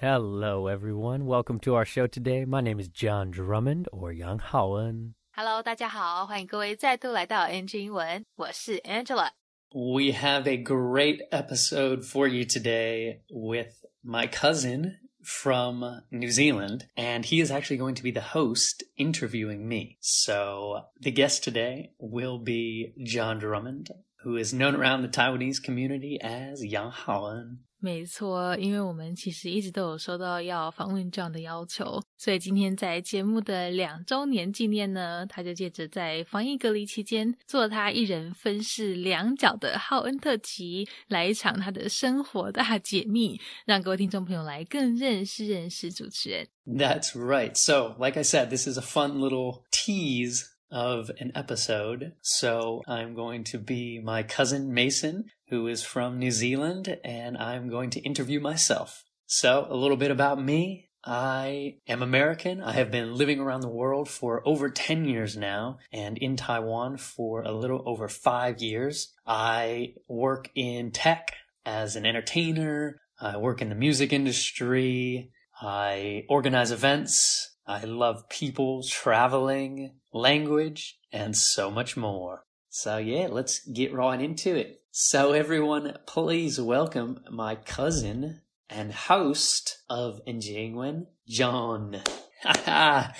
Hello, everyone. Welcome to our show today. My name is John Drummond or Yang Haoen. Hello，大家好，欢迎各位再度来到 NG 英文，我是 Angela。 We have a great episode for you today with my cousin from New Zealand, and he is actually going to be the host interviewing me. So the guest today will be John Drummond, who is known around the Taiwanese community as Yang Haoen. 没错，因为我们其实一直都有收到要访问这样的要求，所以今天在节目的两周年纪念呢，他就借着在防疫隔离期间做他一人分饰两角的浩恩特辑，来一场他的生活大解密，让各位听众朋友来更认识认识主持人。That's right. So, like I said, this is a fun little tease of an episode. So, I'm going to be my cousin Mason, who is from New Zealand, and I'm going to interview myself. So, a little bit about me. I am American. I have been living around the world for over 10 years now and in Taiwan for a little over five years. I work in tech as an entertainer. I work in the music industry. I organize events. I love people, traveling, language, and so much more. So yeah, let's get right into it. So everyone, please welcome my cousin and host of NG Ingwen, John.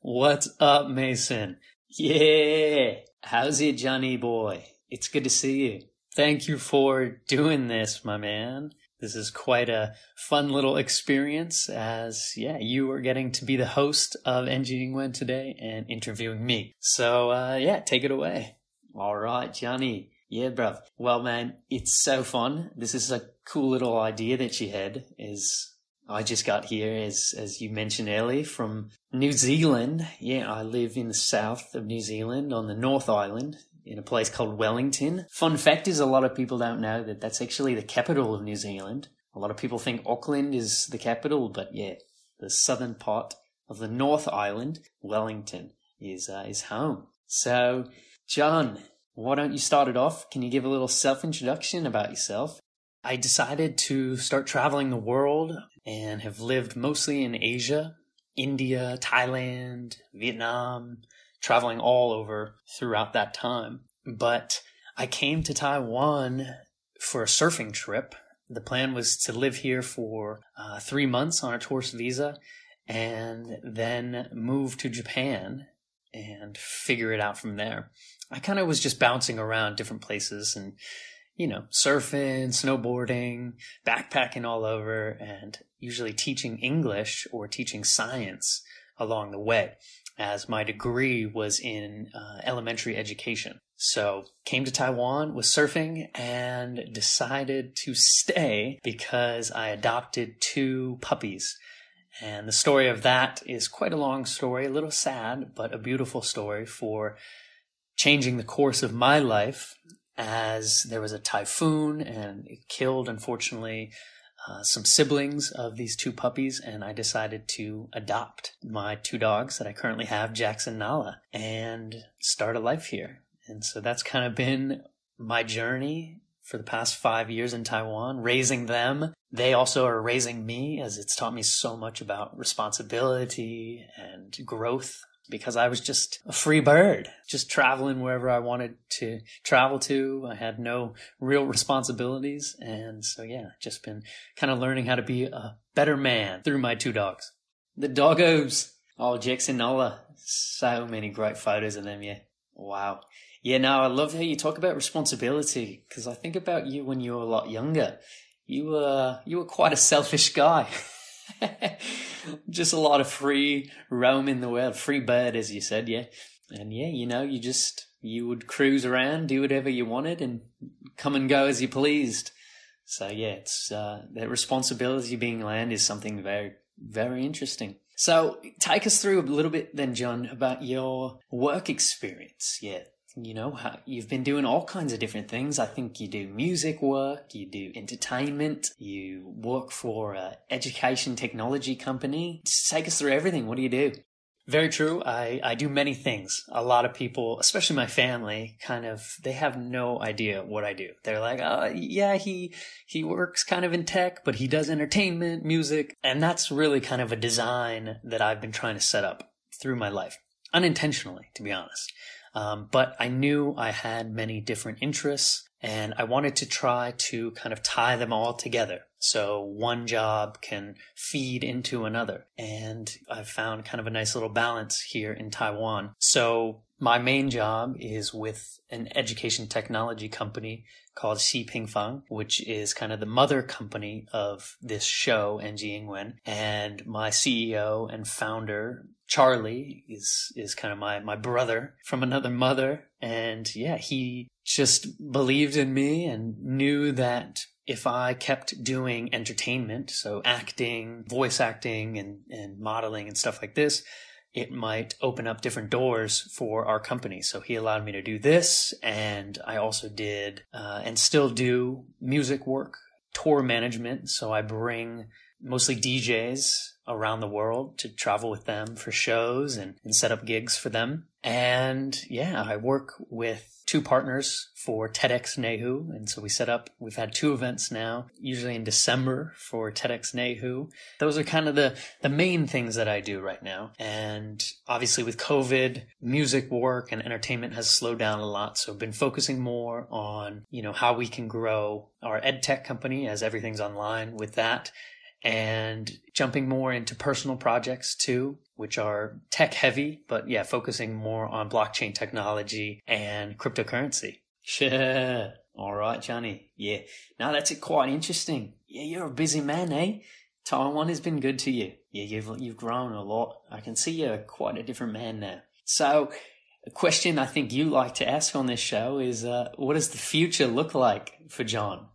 What's up, Mason? Yeah. How's it, Johnny boy? It's good to see you. Thank you for doing this, my man. This is quite a fun little experience as, yeah, you are getting to be the host of engineering Ingwen today and interviewing me. So, uh, yeah, take it away. All right, Johnny. Yeah, bruv. Well, man, it's so fun. This is a cool little idea that you had is I just got here, as, as you mentioned earlier, from New Zealand. Yeah, I live in the south of New Zealand on the North Island in a place called Wellington. Fun fact is a lot of people don't know that that's actually the capital of New Zealand. A lot of people think Auckland is the capital, but yeah, the southern part of the North Island, Wellington, is uh, is home. So, John, why don't you start it off? Can you give a little self introduction about yourself? I decided to start traveling the world and have lived mostly in Asia, India, Thailand, Vietnam, traveling all over throughout that time. But I came to Taiwan for a surfing trip. The plan was to live here for uh, three months on a tourist visa and then move to Japan and figure it out from there. I kind of was just bouncing around different places and, you know, surfing, snowboarding, backpacking all over, and usually teaching English or teaching science along the way as my degree was in uh, elementary education. So came to Taiwan, was surfing, and decided to stay because I adopted two puppies. And the story of that is quite a long story, a little sad, but a beautiful story for changing the course of my life as there was a typhoon and it killed, unfortunately, uh, some siblings of these two puppies, and I decided to adopt my two dogs that I currently have, Jackson Nala, and start a life here. And so that's kind of been my journey for the past five years in Taiwan, raising them. They also are raising me as it's taught me so much about responsibility and growth because I was just a free bird, just traveling wherever I wanted to travel to. I had no real responsibilities. And so, yeah, just been kind of learning how to be a better man through my two dogs. The doggos. Oh, and Nola. So many great photos of them, yeah. Wow. Yeah, no, I love how you talk about responsibility because I think about you when you were a lot younger. You were, you were quite a selfish guy. just a lot of free roam in the world, free bird, as you said, yeah. And yeah, you know, you just, you would cruise around, do whatever you wanted and come and go as you pleased. So yeah, it's, uh, that responsibility being land is something very, very interesting. So take us through a little bit then, John, about your work experience. Yeah. You know, you've been doing all kinds of different things. I think you do music work, you do entertainment, you work for a education technology company. Take us through everything. What do you do? Very true. I, I do many things. A lot of people, especially my family, kind of they have no idea what I do. They're like, "Oh, yeah, he he works kind of in tech, but he does entertainment, music." And that's really kind of a design that I've been trying to set up through my life. Unintentionally, to be honest. Um, but I knew I had many different interests and I wanted to try to kind of tie them all together. So one job can feed into another. And I've found kind of a nice little balance here in Taiwan. So my main job is with an education technology company called Xi Ping Fang, which is kind of the mother company of this show, NG Ingwen. And my CEO and founder, Charlie, is, is kind of my, my brother from another mother. And yeah, he just believed in me and knew that if I kept doing entertainment, so acting, voice acting, and, and modeling and stuff like this, it might open up different doors for our company. So he allowed me to do this. And I also did, uh, and still do music work, tour management. So I bring mostly DJs around the world to travel with them for shows and, and set up gigs for them. And yeah, I work with two partners for TEDx Neihu. And so we set up, we've had two events now, usually in December for TEDx Neihu. Those are kind of the, the main things that I do right now. And obviously with COVID, music work and entertainment has slowed down a lot. So I've been focusing more on, you know, how we can grow our ed tech company as everything's online with that and jumping more into personal projects too, which are tech heavy, but yeah, focusing more on blockchain technology and cryptocurrency. Sure. All right, Johnny. Yeah. Now that's it quite interesting. Yeah, you're a busy man, eh? Taiwan has been good to you. Yeah, you've you've grown a lot. I can see you're quite a different man now. So, a question I think you like to ask on this show is, uh, what does the future look like for John?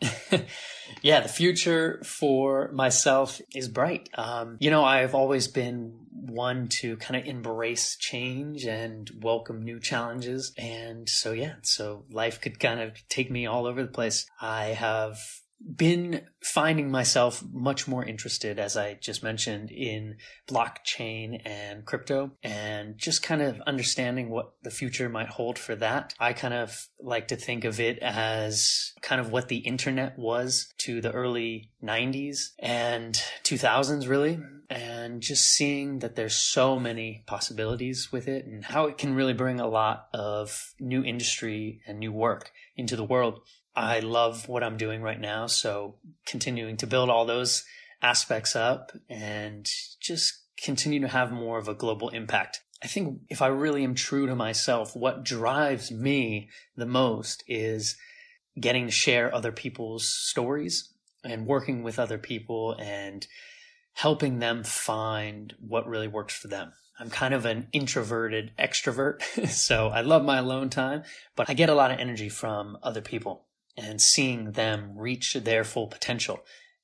yeah, the future for myself is bright. Um, you know, I've always been one to kind of embrace change and welcome new challenges. And so, yeah, so life could kind of take me all over the place. I have been finding myself much more interested, as I just mentioned, in blockchain and crypto and just kind of understanding what the future might hold for that. I kind of like to think of it as kind of what the internet was to the early 90s and 2000s, really. And just seeing that there's so many possibilities with it and how it can really bring a lot of new industry and new work into the world. I love what I'm doing right now. So continuing to build all those aspects up and just continue to have more of a global impact. I think if I really am true to myself, what drives me the most is getting to share other people's stories and working with other people and helping them find what really works for them. I'm kind of an introverted extrovert, so I love my alone time, but I get a lot of energy from other people and seeing them reach their full potential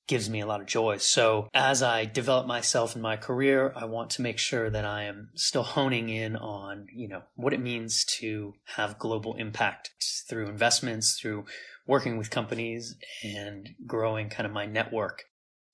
gives me a lot of joy. So as I develop myself in my career, I want to make sure that I am still honing in on, you know, what it means to have global impact through investments, through working with companies and growing kind of my network.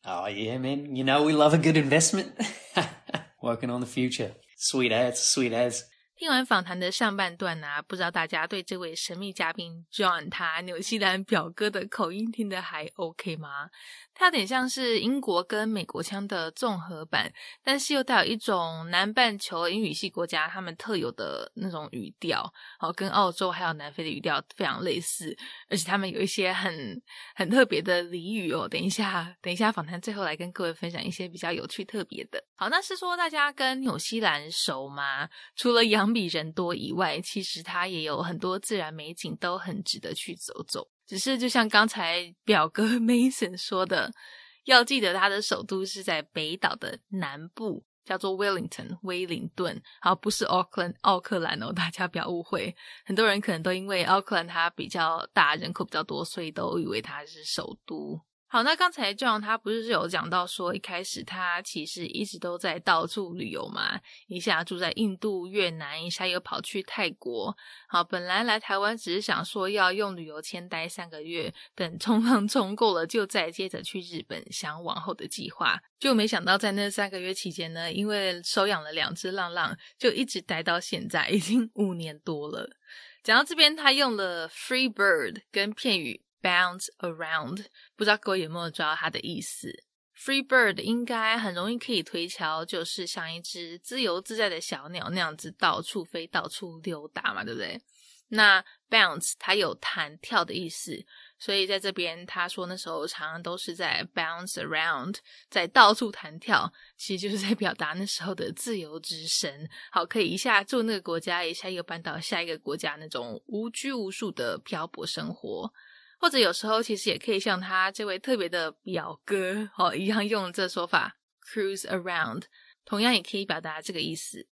Oh yeah, man. You know, we love a good investment. working on the future. Sweet as, sweet as. 听完访谈的上半段呢，不知道大家对这位神秘嘉宾 John 他纽西兰表哥的口音听得还 OK 吗？它有点像是英国跟美国腔的综合版，但是又带有一种南半球英语系国家他们特有的那种语调，哦，跟澳洲还有南非的语调非常类似，而且他们有一些很很特别的俚语哦。等一下，等一下访谈最后来跟各位分享一些比较有趣特别的。好，那是说大家跟纽西兰熟吗？除了比人多以外，其实它也有很多自然美景，都很值得去走走。只是就像刚才表哥 Mason 说的，要记得它的首都是在北岛的南部，叫做 Wellington 威灵顿，而，不是 Auckland 奥克兰哦，大家不要误会。很多人可能都因为奥克兰它比较大，人口比较多，所以都以为它是首都。好，那刚才 John 他不是有讲到说，一开始他其实一直都在到处旅游嘛，一下住在印度、越南，一下又跑去泰国。好，本来来台湾只是想说要用旅游签待三个月，等冲浪冲够了，就再接着去日本，想往后的计划。就没想到在那三个月期间呢，因为收养了两只浪浪，就一直待到现在，已经五年多了。讲到这边，他用了 free bird 跟片语。Bounce around，不知道各位有没有抓到它的意思？Free bird 应该很容易可以推敲，就是像一只自由自在的小鸟那样子到处飞、到处溜达嘛，对不对？那 bounce 它有弹跳的意思，所以在这边他说那时候常常都是在 bounce around，在到处弹跳，其实就是在表达那时候的自由之身。好，可以一下住那个国家，一下又搬到下一个国家，那种无拘无束的漂泊生活。或者有时候其实也可以像他这位特别的表哥哦一样用这说法 cruise around，同样也可以表达这个意思。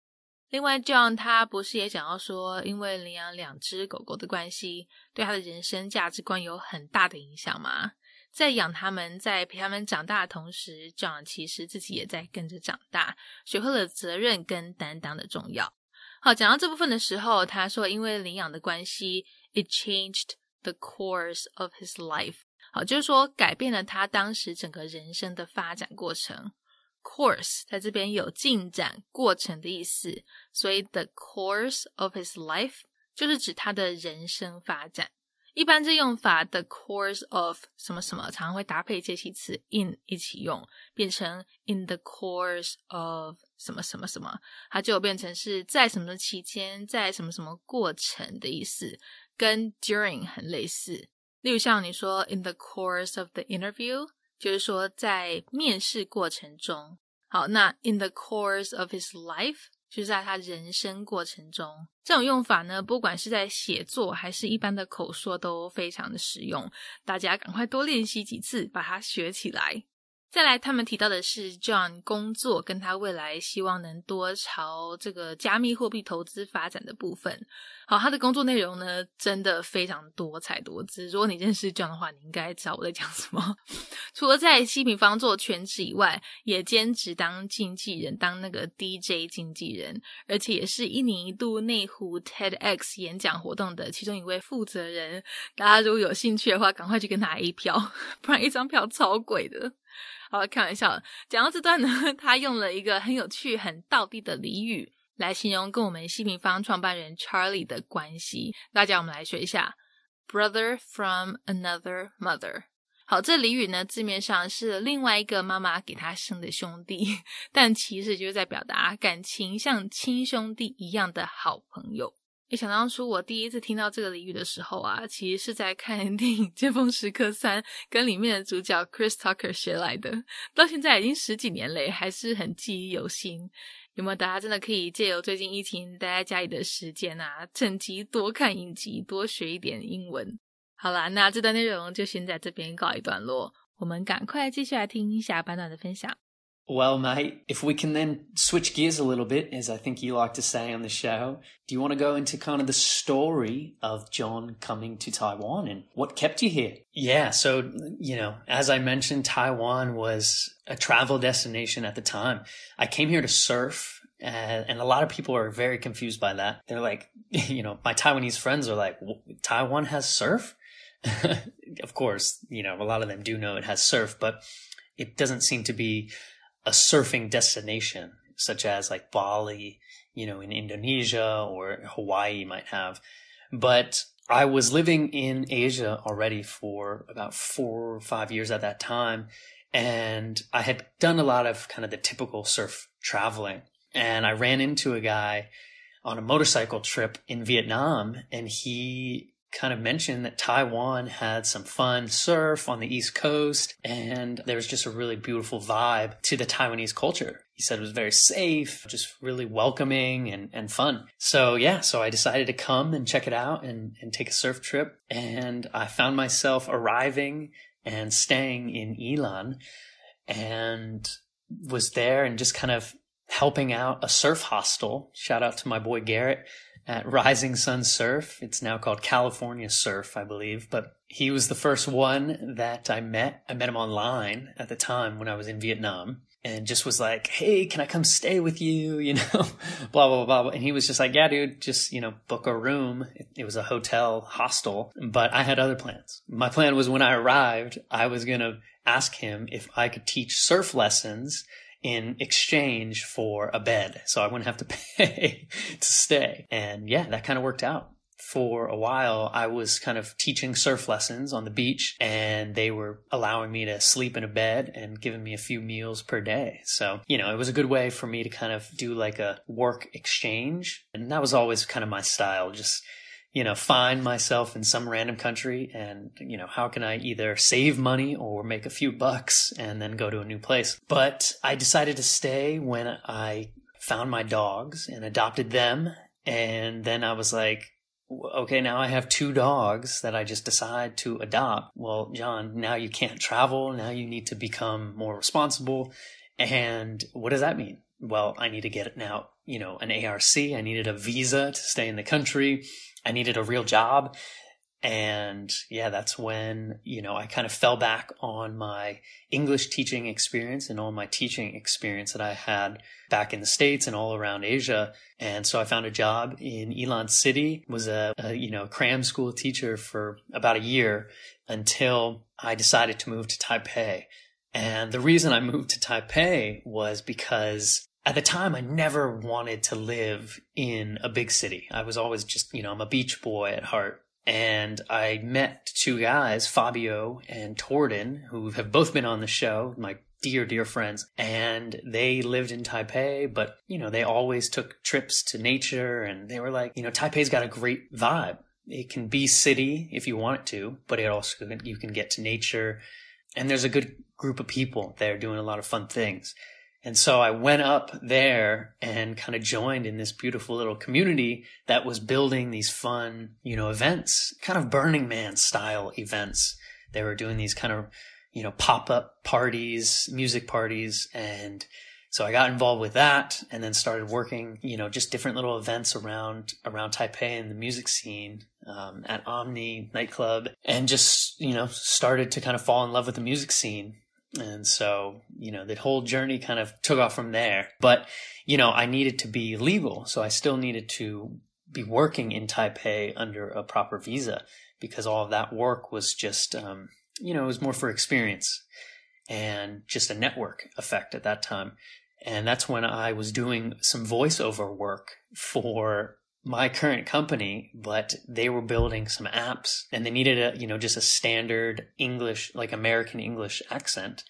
另外，John 他不是也讲到说，因为领养两只狗狗的关系，对他的人生价值观有很大的影响吗？在养他们，在陪他们长大的同时，John 其实自己也在跟着长大，学会了责任跟担当的重要。好，讲到这部分的时候，他说，因为领养的关系，it changed。The course of his life，好，就是说改变了他当时整个人生的发展过程。Course 在这边有进展过程的意思，所以 the course of his life 就是指他的人生发展。一般这用法，the course of 什么什么，常常会搭配介系词 in 一起用，变成 in the course of 什么什么什么，它就变成是在什么期间，在什么什么过程的意思。跟 during 很类似，例如像你说 in the course of the interview，就是说在面试过程中。好，那 in the course of his life，就是在他人生过程中。这种用法呢，不管是在写作还是一般的口说，都非常的实用。大家赶快多练习几次，把它学起来。再来，他们提到的是 John 工作跟他未来希望能多朝这个加密货币投资发展的部分。好，他的工作内容呢，真的非常多彩多姿。如果你认识 John 的话，你应该知道我在讲什么。除了在西平方做全职以外，也兼职当经纪人，当那个 DJ 经纪人，而且也是一年一度内湖 TEDx 演讲活动的其中一位负责人。大家如果有兴趣的话，赶快去跟他 A 票，不然一张票超贵的。好，开玩笑。讲到这段呢，他用了一个很有趣、很道地的俚语来形容跟我们西平方创办人 Charlie 的关系。大家，我们来学一下：brother from another mother。好，这俚语呢，字面上是另外一个妈妈给他生的兄弟，但其实就是在表达感情像亲兄弟一样的好朋友。一想当初我第一次听到这个俚语的时候啊，其实是在看 电影《尖峰时刻三》，跟里面的主角 Chris Tucker 学来的。到现在已经十几年了，还是很记忆犹新。有没有大家真的可以借由最近疫情待在家里的时间啊，趁机多看影集，多学一点英文？好啦，那这段内容就先在这边告一段落，我们赶快继续来听一下半段的分享。Well, mate, if we can then switch gears a little bit, as I think you like to say on the show, do you want to go into kind of the story of John coming to Taiwan and what kept you here? Yeah, so, you know, as I mentioned, Taiwan was a travel destination at the time. I came here to surf and, a lot of people are very confused by that. They're like, you know, my Taiwanese friends are like, Taiwan has surf? of course, you know, a lot of them do know it has surf, but it doesn't seem to be a surfing destination, such as like Bali, you know, in Indonesia or Hawaii might have. But I was living in Asia already for about four or five years at that time. And I had done a lot of kind of the typical surf traveling. And I ran into a guy on a motorcycle trip in Vietnam and he kind of mentioned that Taiwan had some fun surf on the East Coast, and there was just a really beautiful vibe to the Taiwanese culture. He said it was very safe, just really welcoming and, and fun. So yeah, so I decided to come and check it out and, and take a surf trip. And I found myself arriving and staying in Ilan and was there and just kind of helping out a surf hostel. Shout out to my boy Garrett at Rising Sun Surf. It's now called California Surf, I believe, but he was the first one that I met. I met him online at the time when I was in Vietnam and just was like, Hey, can I come stay with you? You know, blah, blah, blah, blah. And he was just like, yeah, dude, just, you know, book a room. It, it was a hotel hostel, but I had other plans. My plan was when I arrived, I was going to ask him if I could teach surf lessons in exchange for a bed. So I wouldn't have to pay to stay. And yeah, that kind of worked out for a while, I was kind of teaching surf lessons on the beach and they were allowing me to sleep in a bed and giving me a few meals per day. So, you know, it was a good way for me to kind of do like a work exchange. And that was always kind of my style. Just, you know, find myself in some random country and, you know, how can I either save money or make a few bucks and then go to a new place. But I decided to stay when I found my dogs and adopted them. And then I was like, okay, now I have two dogs that I just decide to adopt. Well, John, now you can't travel. Now you need to become more responsible. And what does that mean? Well, I need to get it now, you know, an ARC. I needed a visa to stay in the country. I needed a real job. And yeah, that's when, you know, I kind of fell back on my English teaching experience and all my teaching experience that I had back in the States and all around Asia. And so I found a job in Yilan City, was a, a you know, cram school teacher for about a year until I decided to move to Taipei. And the reason I moved to Taipei was because at the time I never wanted to live in a big city. I was always just, you know, I'm a beach boy at heart and I met two guys, Fabio and Torden, who have both been on the show, my dear, dear friends. And they lived in Taipei, but, you know, they always took trips to nature and they were like, you know, Taipei's got a great vibe. It can be city if you want it to, but it also, you can get to nature. And there's a good group of people there doing a lot of fun things. And so I went up there and kind of joined in this beautiful little community that was building these fun, you know, events, kind of Burning Man style events. They were doing these kind of, you know, pop up parties, music parties. And so I got involved with that and then started working, you know, just different little events around, around Taipei and the music scene, um, at Omni nightclub and just, you know, started to kind of fall in love with the music scene and so, you know, the whole journey kind of took off from there. But, you know, I needed to be legal. So I still needed to be working in Taipei under a proper visa because all of that work was just, um, you know, it was more for experience and just a network effect at that time. And that's when I was doing some voiceover work for my current company, but they were building some apps and they needed a, you know, just a standard English, like American English accent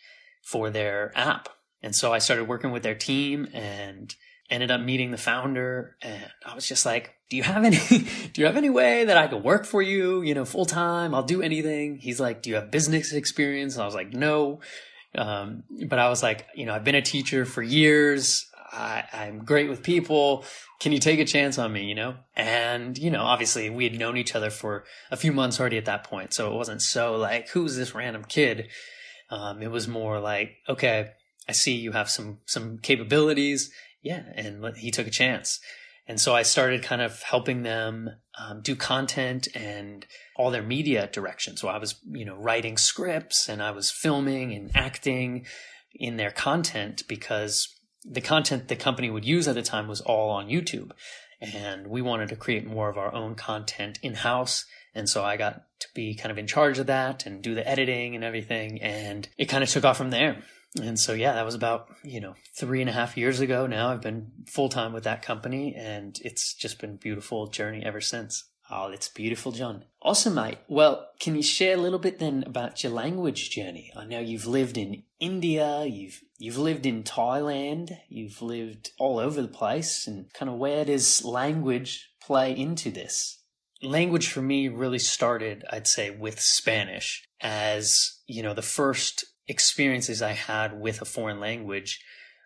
for their app. And so I started working with their team and ended up meeting the founder and I was just like, do you have any, do you have any way that I could work for you, you know, full time? I'll do anything. He's like, do you have business experience? And I was like, no. Um, but I was like, you know, I've been a teacher for years. I, I'm great with people. Can you take a chance on me, you know? And, you know, obviously we had known each other for a few months already at that point. So it wasn't so like, who's this random kid? Um, it was more like, okay, I see you have some, some capabilities. Yeah. And he took a chance. And so I started kind of helping them um, do content and all their media direction. So I was, you know, writing scripts and I was filming and acting in their content because the content the company would use at the time was all on YouTube. And we wanted to create more of our own content in house. And so I got to be kind of in charge of that and do the editing and everything. And it kind of took off from there. And so, yeah, that was about, you know, three and a half years ago now. I've been full time with that company and it's just been a beautiful journey ever since. Oh, it's beautiful, John. Awesome, mate. Well, can you share a little bit then about your language journey? I know you've lived in India, you've you've lived in Thailand, you've lived all over the place, and kind of where does language play into this? Language for me really started, I'd say, with Spanish as, you know, the first experiences I had with a foreign language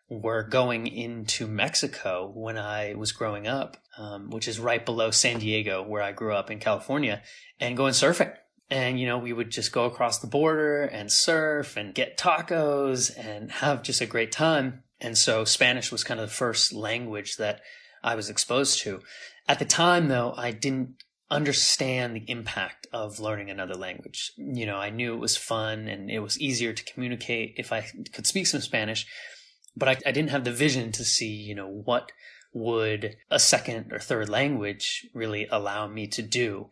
were going into Mexico when I was growing up, um, which is right below San Diego, where I grew up in California, and going surfing. And, you know, we would just go across the border and surf and get tacos and have just a great time. And so Spanish was kind of the first language that I was exposed to. At the time, though, I didn't understand the impact of learning another language. You know, I knew it was fun and it was easier to communicate if I could speak some Spanish, but I, I didn't have the vision to see, you know, what would a second or third language really allow me to do.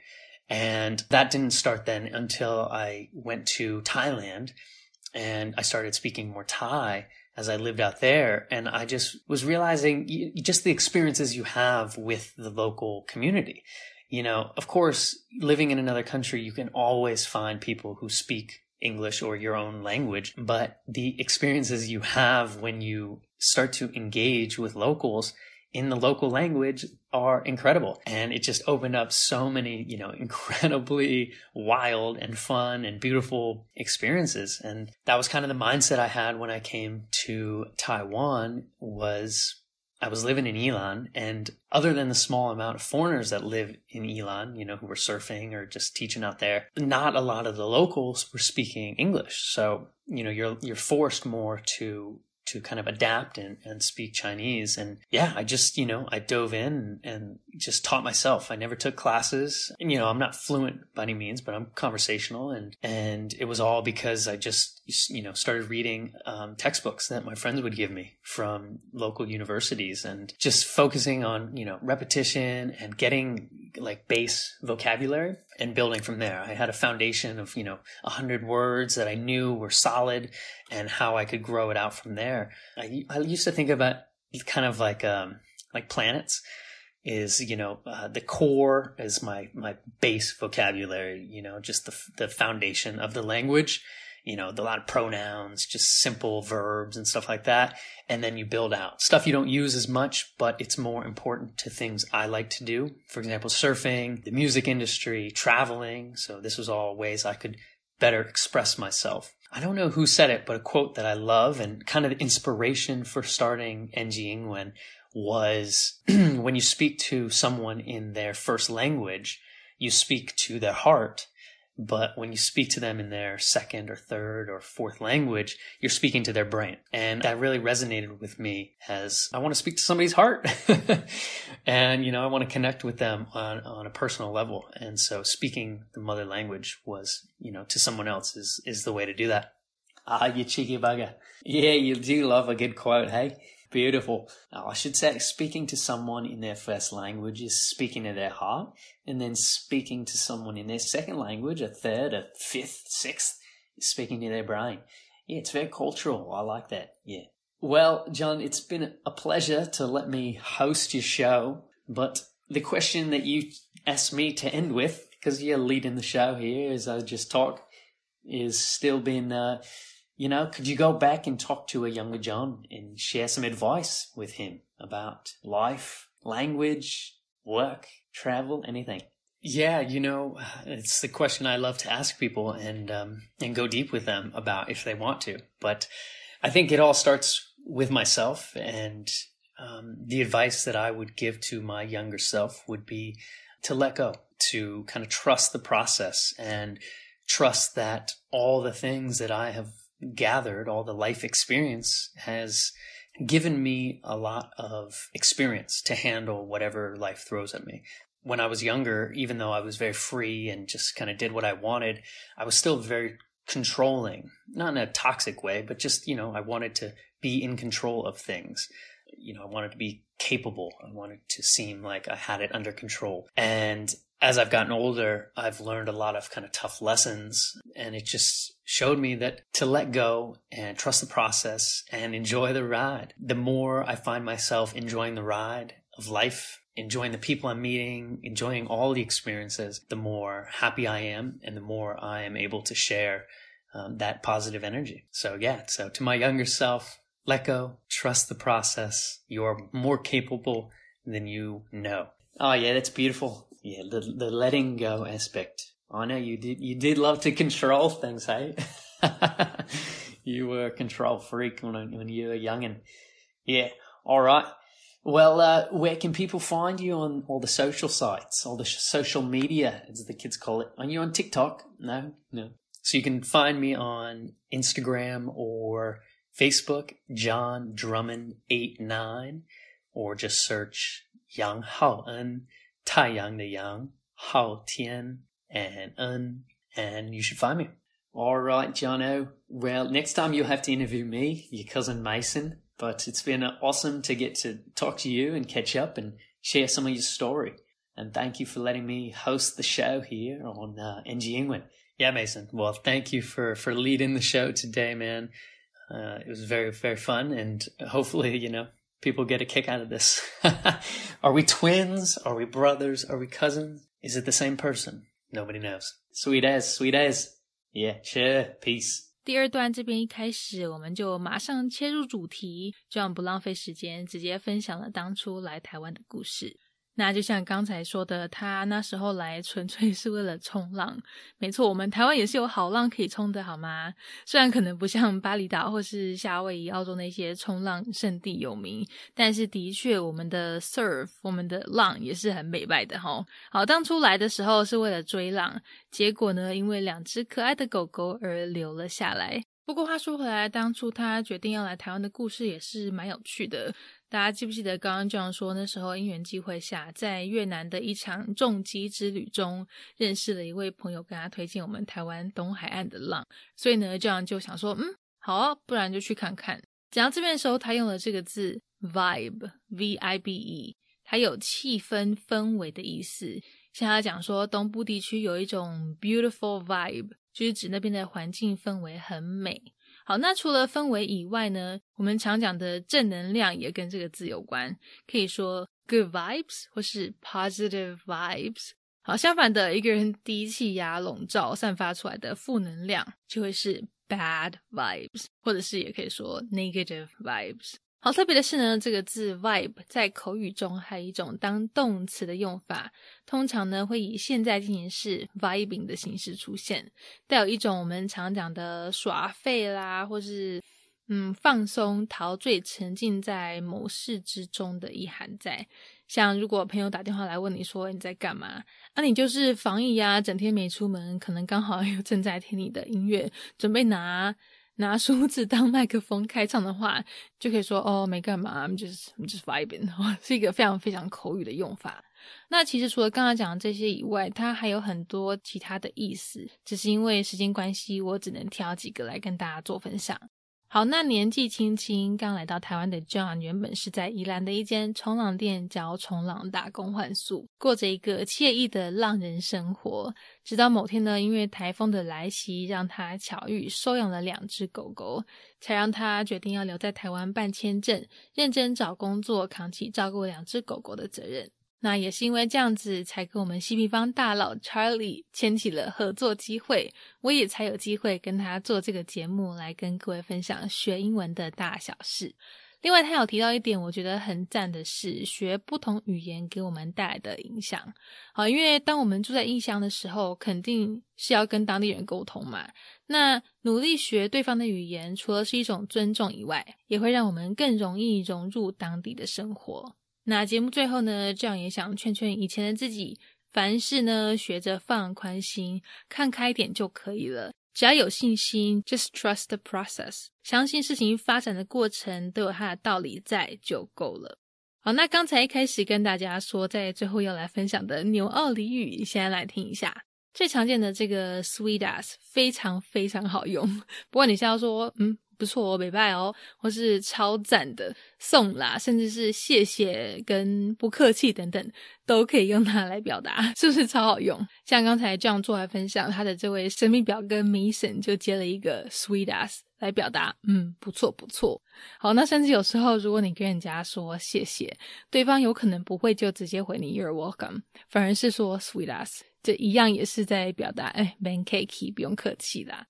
And that didn't start then until I went to Thailand and I started speaking more Thai as I lived out there. And I just was realizing just the experiences you have with the local community you know, of course, living in another country, you can always find people who speak English or your own language, but the experiences you have when you start to engage with locals in the local language are incredible. And it just opened up so many, you know, incredibly wild and fun and beautiful experiences. And that was kind of the mindset I had when I came to Taiwan was I was living in Yilan, and other than the small amount of foreigners that live in Yilan, you know, who were surfing or just teaching out there, not a lot of the locals were speaking English. So, you know, you're you're forced more to to kind of adapt and, and speak Chinese. And yeah, I just, you know, I dove in and, just taught myself. I never took classes. And, you know, I'm not fluent by any means, but I'm conversational. And, and it was all because I just, you know, started reading um, textbooks that my friends would give me from local universities and just focusing on, you know, repetition and getting like base vocabulary and building from there. I had a foundation of, you know, a hundred words that I knew were solid and how I could grow it out from there. I, I used to think about kind of like, um, like planets is, you know, uh, the core is my, my base vocabulary, you know, just the, the foundation of the language you know, a lot of pronouns, just simple verbs and stuff like that. And then you build out stuff you don't use as much, but it's more important to things I like to do. For example, surfing, the music industry, traveling. So this was all ways I could better express myself. I don't know who said it, but a quote that I love and kind of inspiration for starting NG Ingwen was when you speak to someone in their first language, you speak to their heart but when you speak to them in their second or third or fourth language, you're speaking to their brain. And that really resonated with me as I want to speak to somebody's heart. and, you know, I want to connect with them on, on a personal level. And so speaking the mother language was, you know, to someone else is, is the way to do that. Ah, you cheeky bugger. Yeah, you do love a good quote, hey? Beautiful. I should say, speaking to someone in their first language is speaking to their heart, and then speaking to someone in their second language, a third, a fifth, sixth, is speaking to their brain. Yeah, it's very cultural. I like that. Yeah. Well, John, it's been a pleasure to let me host your show, but the question that you asked me to end with, because you're leading the show here as I just talk, is still been, uh, you know, could you go back and talk to a younger John and share some advice with him about life, language, work, travel, anything? Yeah, you know, it's the question I love to ask people and um, and go deep with them about if they want to. But I think it all starts with myself, and um, the advice that I would give to my younger self would be to let go, to kind of trust the process, and trust that all the things that I have gathered, all the life experience has given me a lot of experience to handle whatever life throws at me. When I was younger, even though I was very free and just kind of did what I wanted, I was still very controlling, not in a toxic way, but just, you know, I wanted to be in control of things. You know, I wanted to be capable. I wanted to seem like I had it under control. And as I've gotten older, I've learned a lot of kind of tough lessons and it just showed me that to let go and trust the process and enjoy the ride. The more I find myself enjoying the ride of life, enjoying the people I'm meeting, enjoying all the experiences, the more happy I am and the more I am able to share um, that positive energy. So yeah, so to my younger self, let go, trust the process. You're more capable than you know. Oh yeah, that's beautiful yeah, the the letting go aspect. I know you did you did love to control things, hey? you were a control freak when when you were young, and yeah, all right. Well, uh, where can people find you on all the social sites, all the sh- social media, as the kids call it? Are you on TikTok? No, no. So you can find me on Instagram or Facebook, John Drummond eight nine, or just search Young Hao and Tai Yang the Yang, Hao Tian, and Un, and you should find me. All right, Jono. Well, next time you'll have to interview me, your cousin Mason. But it's been uh, awesome to get to talk to you and catch up and share some of your story. And thank you for letting me host the show here on uh, NG England. Yeah, Mason. Well, thank you for for leading the show today, man. Uh, it was very very fun, and hopefully, you know, people get a kick out of this. Are we twins? Are we brothers? Are we cousins? Is it the same person? Nobody knows. Sweet as, sweet as. Yeah, sure. Peace. 第二段这边一开始，我们就马上切入主题，这样不浪费时间，直接分享了当初来台湾的故事。 那就像刚才说的，他那时候来纯粹是为了冲浪。没错，我们台湾也是有好浪可以冲的，好吗？虽然可能不像巴厘岛或是夏威夷、澳洲那些冲浪圣地有名，但是的确，我们的 surf，我们的浪也是很美败的哈。好，当初来的时候是为了追浪，结果呢，因为两只可爱的狗狗而留了下来。不过话说回来，当初他决定要来台湾的故事也是蛮有趣的。大家记不记得刚刚这样说？那时候因缘际会下，在越南的一场重机之旅中，认识了一位朋友，跟他推荐我们台湾东海岸的浪。所以呢，这样就想说，嗯，好啊，不然就去看看。讲到这边的时候，他用了这个字 vibe，v i b e，它有气氛、氛围的意思。像他讲说，东部地区有一种 beautiful vibe，就是指那边的环境氛围很美。好，那除了氛围以外呢，我们常讲的正能量也跟这个字有关，可以说 good vibes 或是 positive vibes。好，相反的，一个人低气压笼罩散发出来的负能量就会是 bad vibes，或者是也可以说 negative vibes。好特别的是呢，这个字 vibe 在口语中还有一种当动词的用法，通常呢会以现在进行式 vibing 的形式出现，带有一种我们常讲的耍废啦，或是嗯放松、陶醉、沉浸在某事之中的意涵在。像如果朋友打电话来问你说你在干嘛，那你就是防疫呀，整天没出门，可能刚好 又正在听你的音乐，准备拿。拿梳子当麦克风开唱的话，就可以说哦，没干嘛，就是 just vibing，是一个非常非常口语的用法。那其实除了刚刚讲的这些以外，它还有很多其他的意思，只是因为时间关系，我只能挑几个来跟大家做分享。好，那年纪轻轻刚来到台湾的 John，原本是在宜兰的一间冲浪店教冲浪打工换宿，过着一个惬意的浪人生活。直到某天呢，因为台风的来袭，让他巧遇收养了两只狗狗，才让他决定要留在台湾办签证，认真找工作，扛起照顾两只狗狗的责任。那也是因为这样子，才跟我们西平方大佬 Charlie 牵起了合作机会，我也才有机会跟他做这个节目，来跟各位分享学英文的大小事。另外，他有提到一点，我觉得很赞的是，学不同语言给我们带来的影响。好，因为当我们住在异乡的时候，肯定是要跟当地人沟通嘛。那努力学对方的语言，除了是一种尊重以外，也会让我们更容易融入当地的生活。那节目最后呢，这样也想劝劝以前的自己，凡事呢学着放宽心，看开点就可以了。只要有信心，just trust the process，相信事情发展的过程都有它的道理在就够了。好，那刚才一开始跟大家说，在最后要来分享的牛澳俚语，先来听一下。最常见的这个 sweet as，非常非常好用。不过你是要说，嗯。不错哦，美拜哦，或是超赞的送啦，甚至是谢谢跟不客气等等，都可以用它来表达，是不是超好用？像刚才这样做来分享，他的这位神秘表哥 Mason 就接了一个 sweet ass 来表达，嗯，不错不错。好，那甚至有时候如果你跟人家说谢谢，对方有可能不会就直接回你 You're welcome，反而是说 sweet ass，这一样也是在表达，哎，man cake，不用客气啦。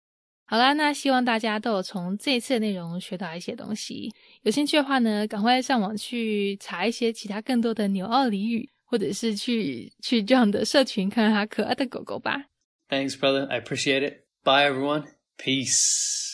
好啦，那希望大家都有从这次的内容学到一些东西。有兴趣的话呢，赶快上网去查一些其他更多的纽澳俚语，或者是去去这样的社群看看它可爱的狗狗吧。Thanks, brother. I appreciate it. Bye, everyone. Peace.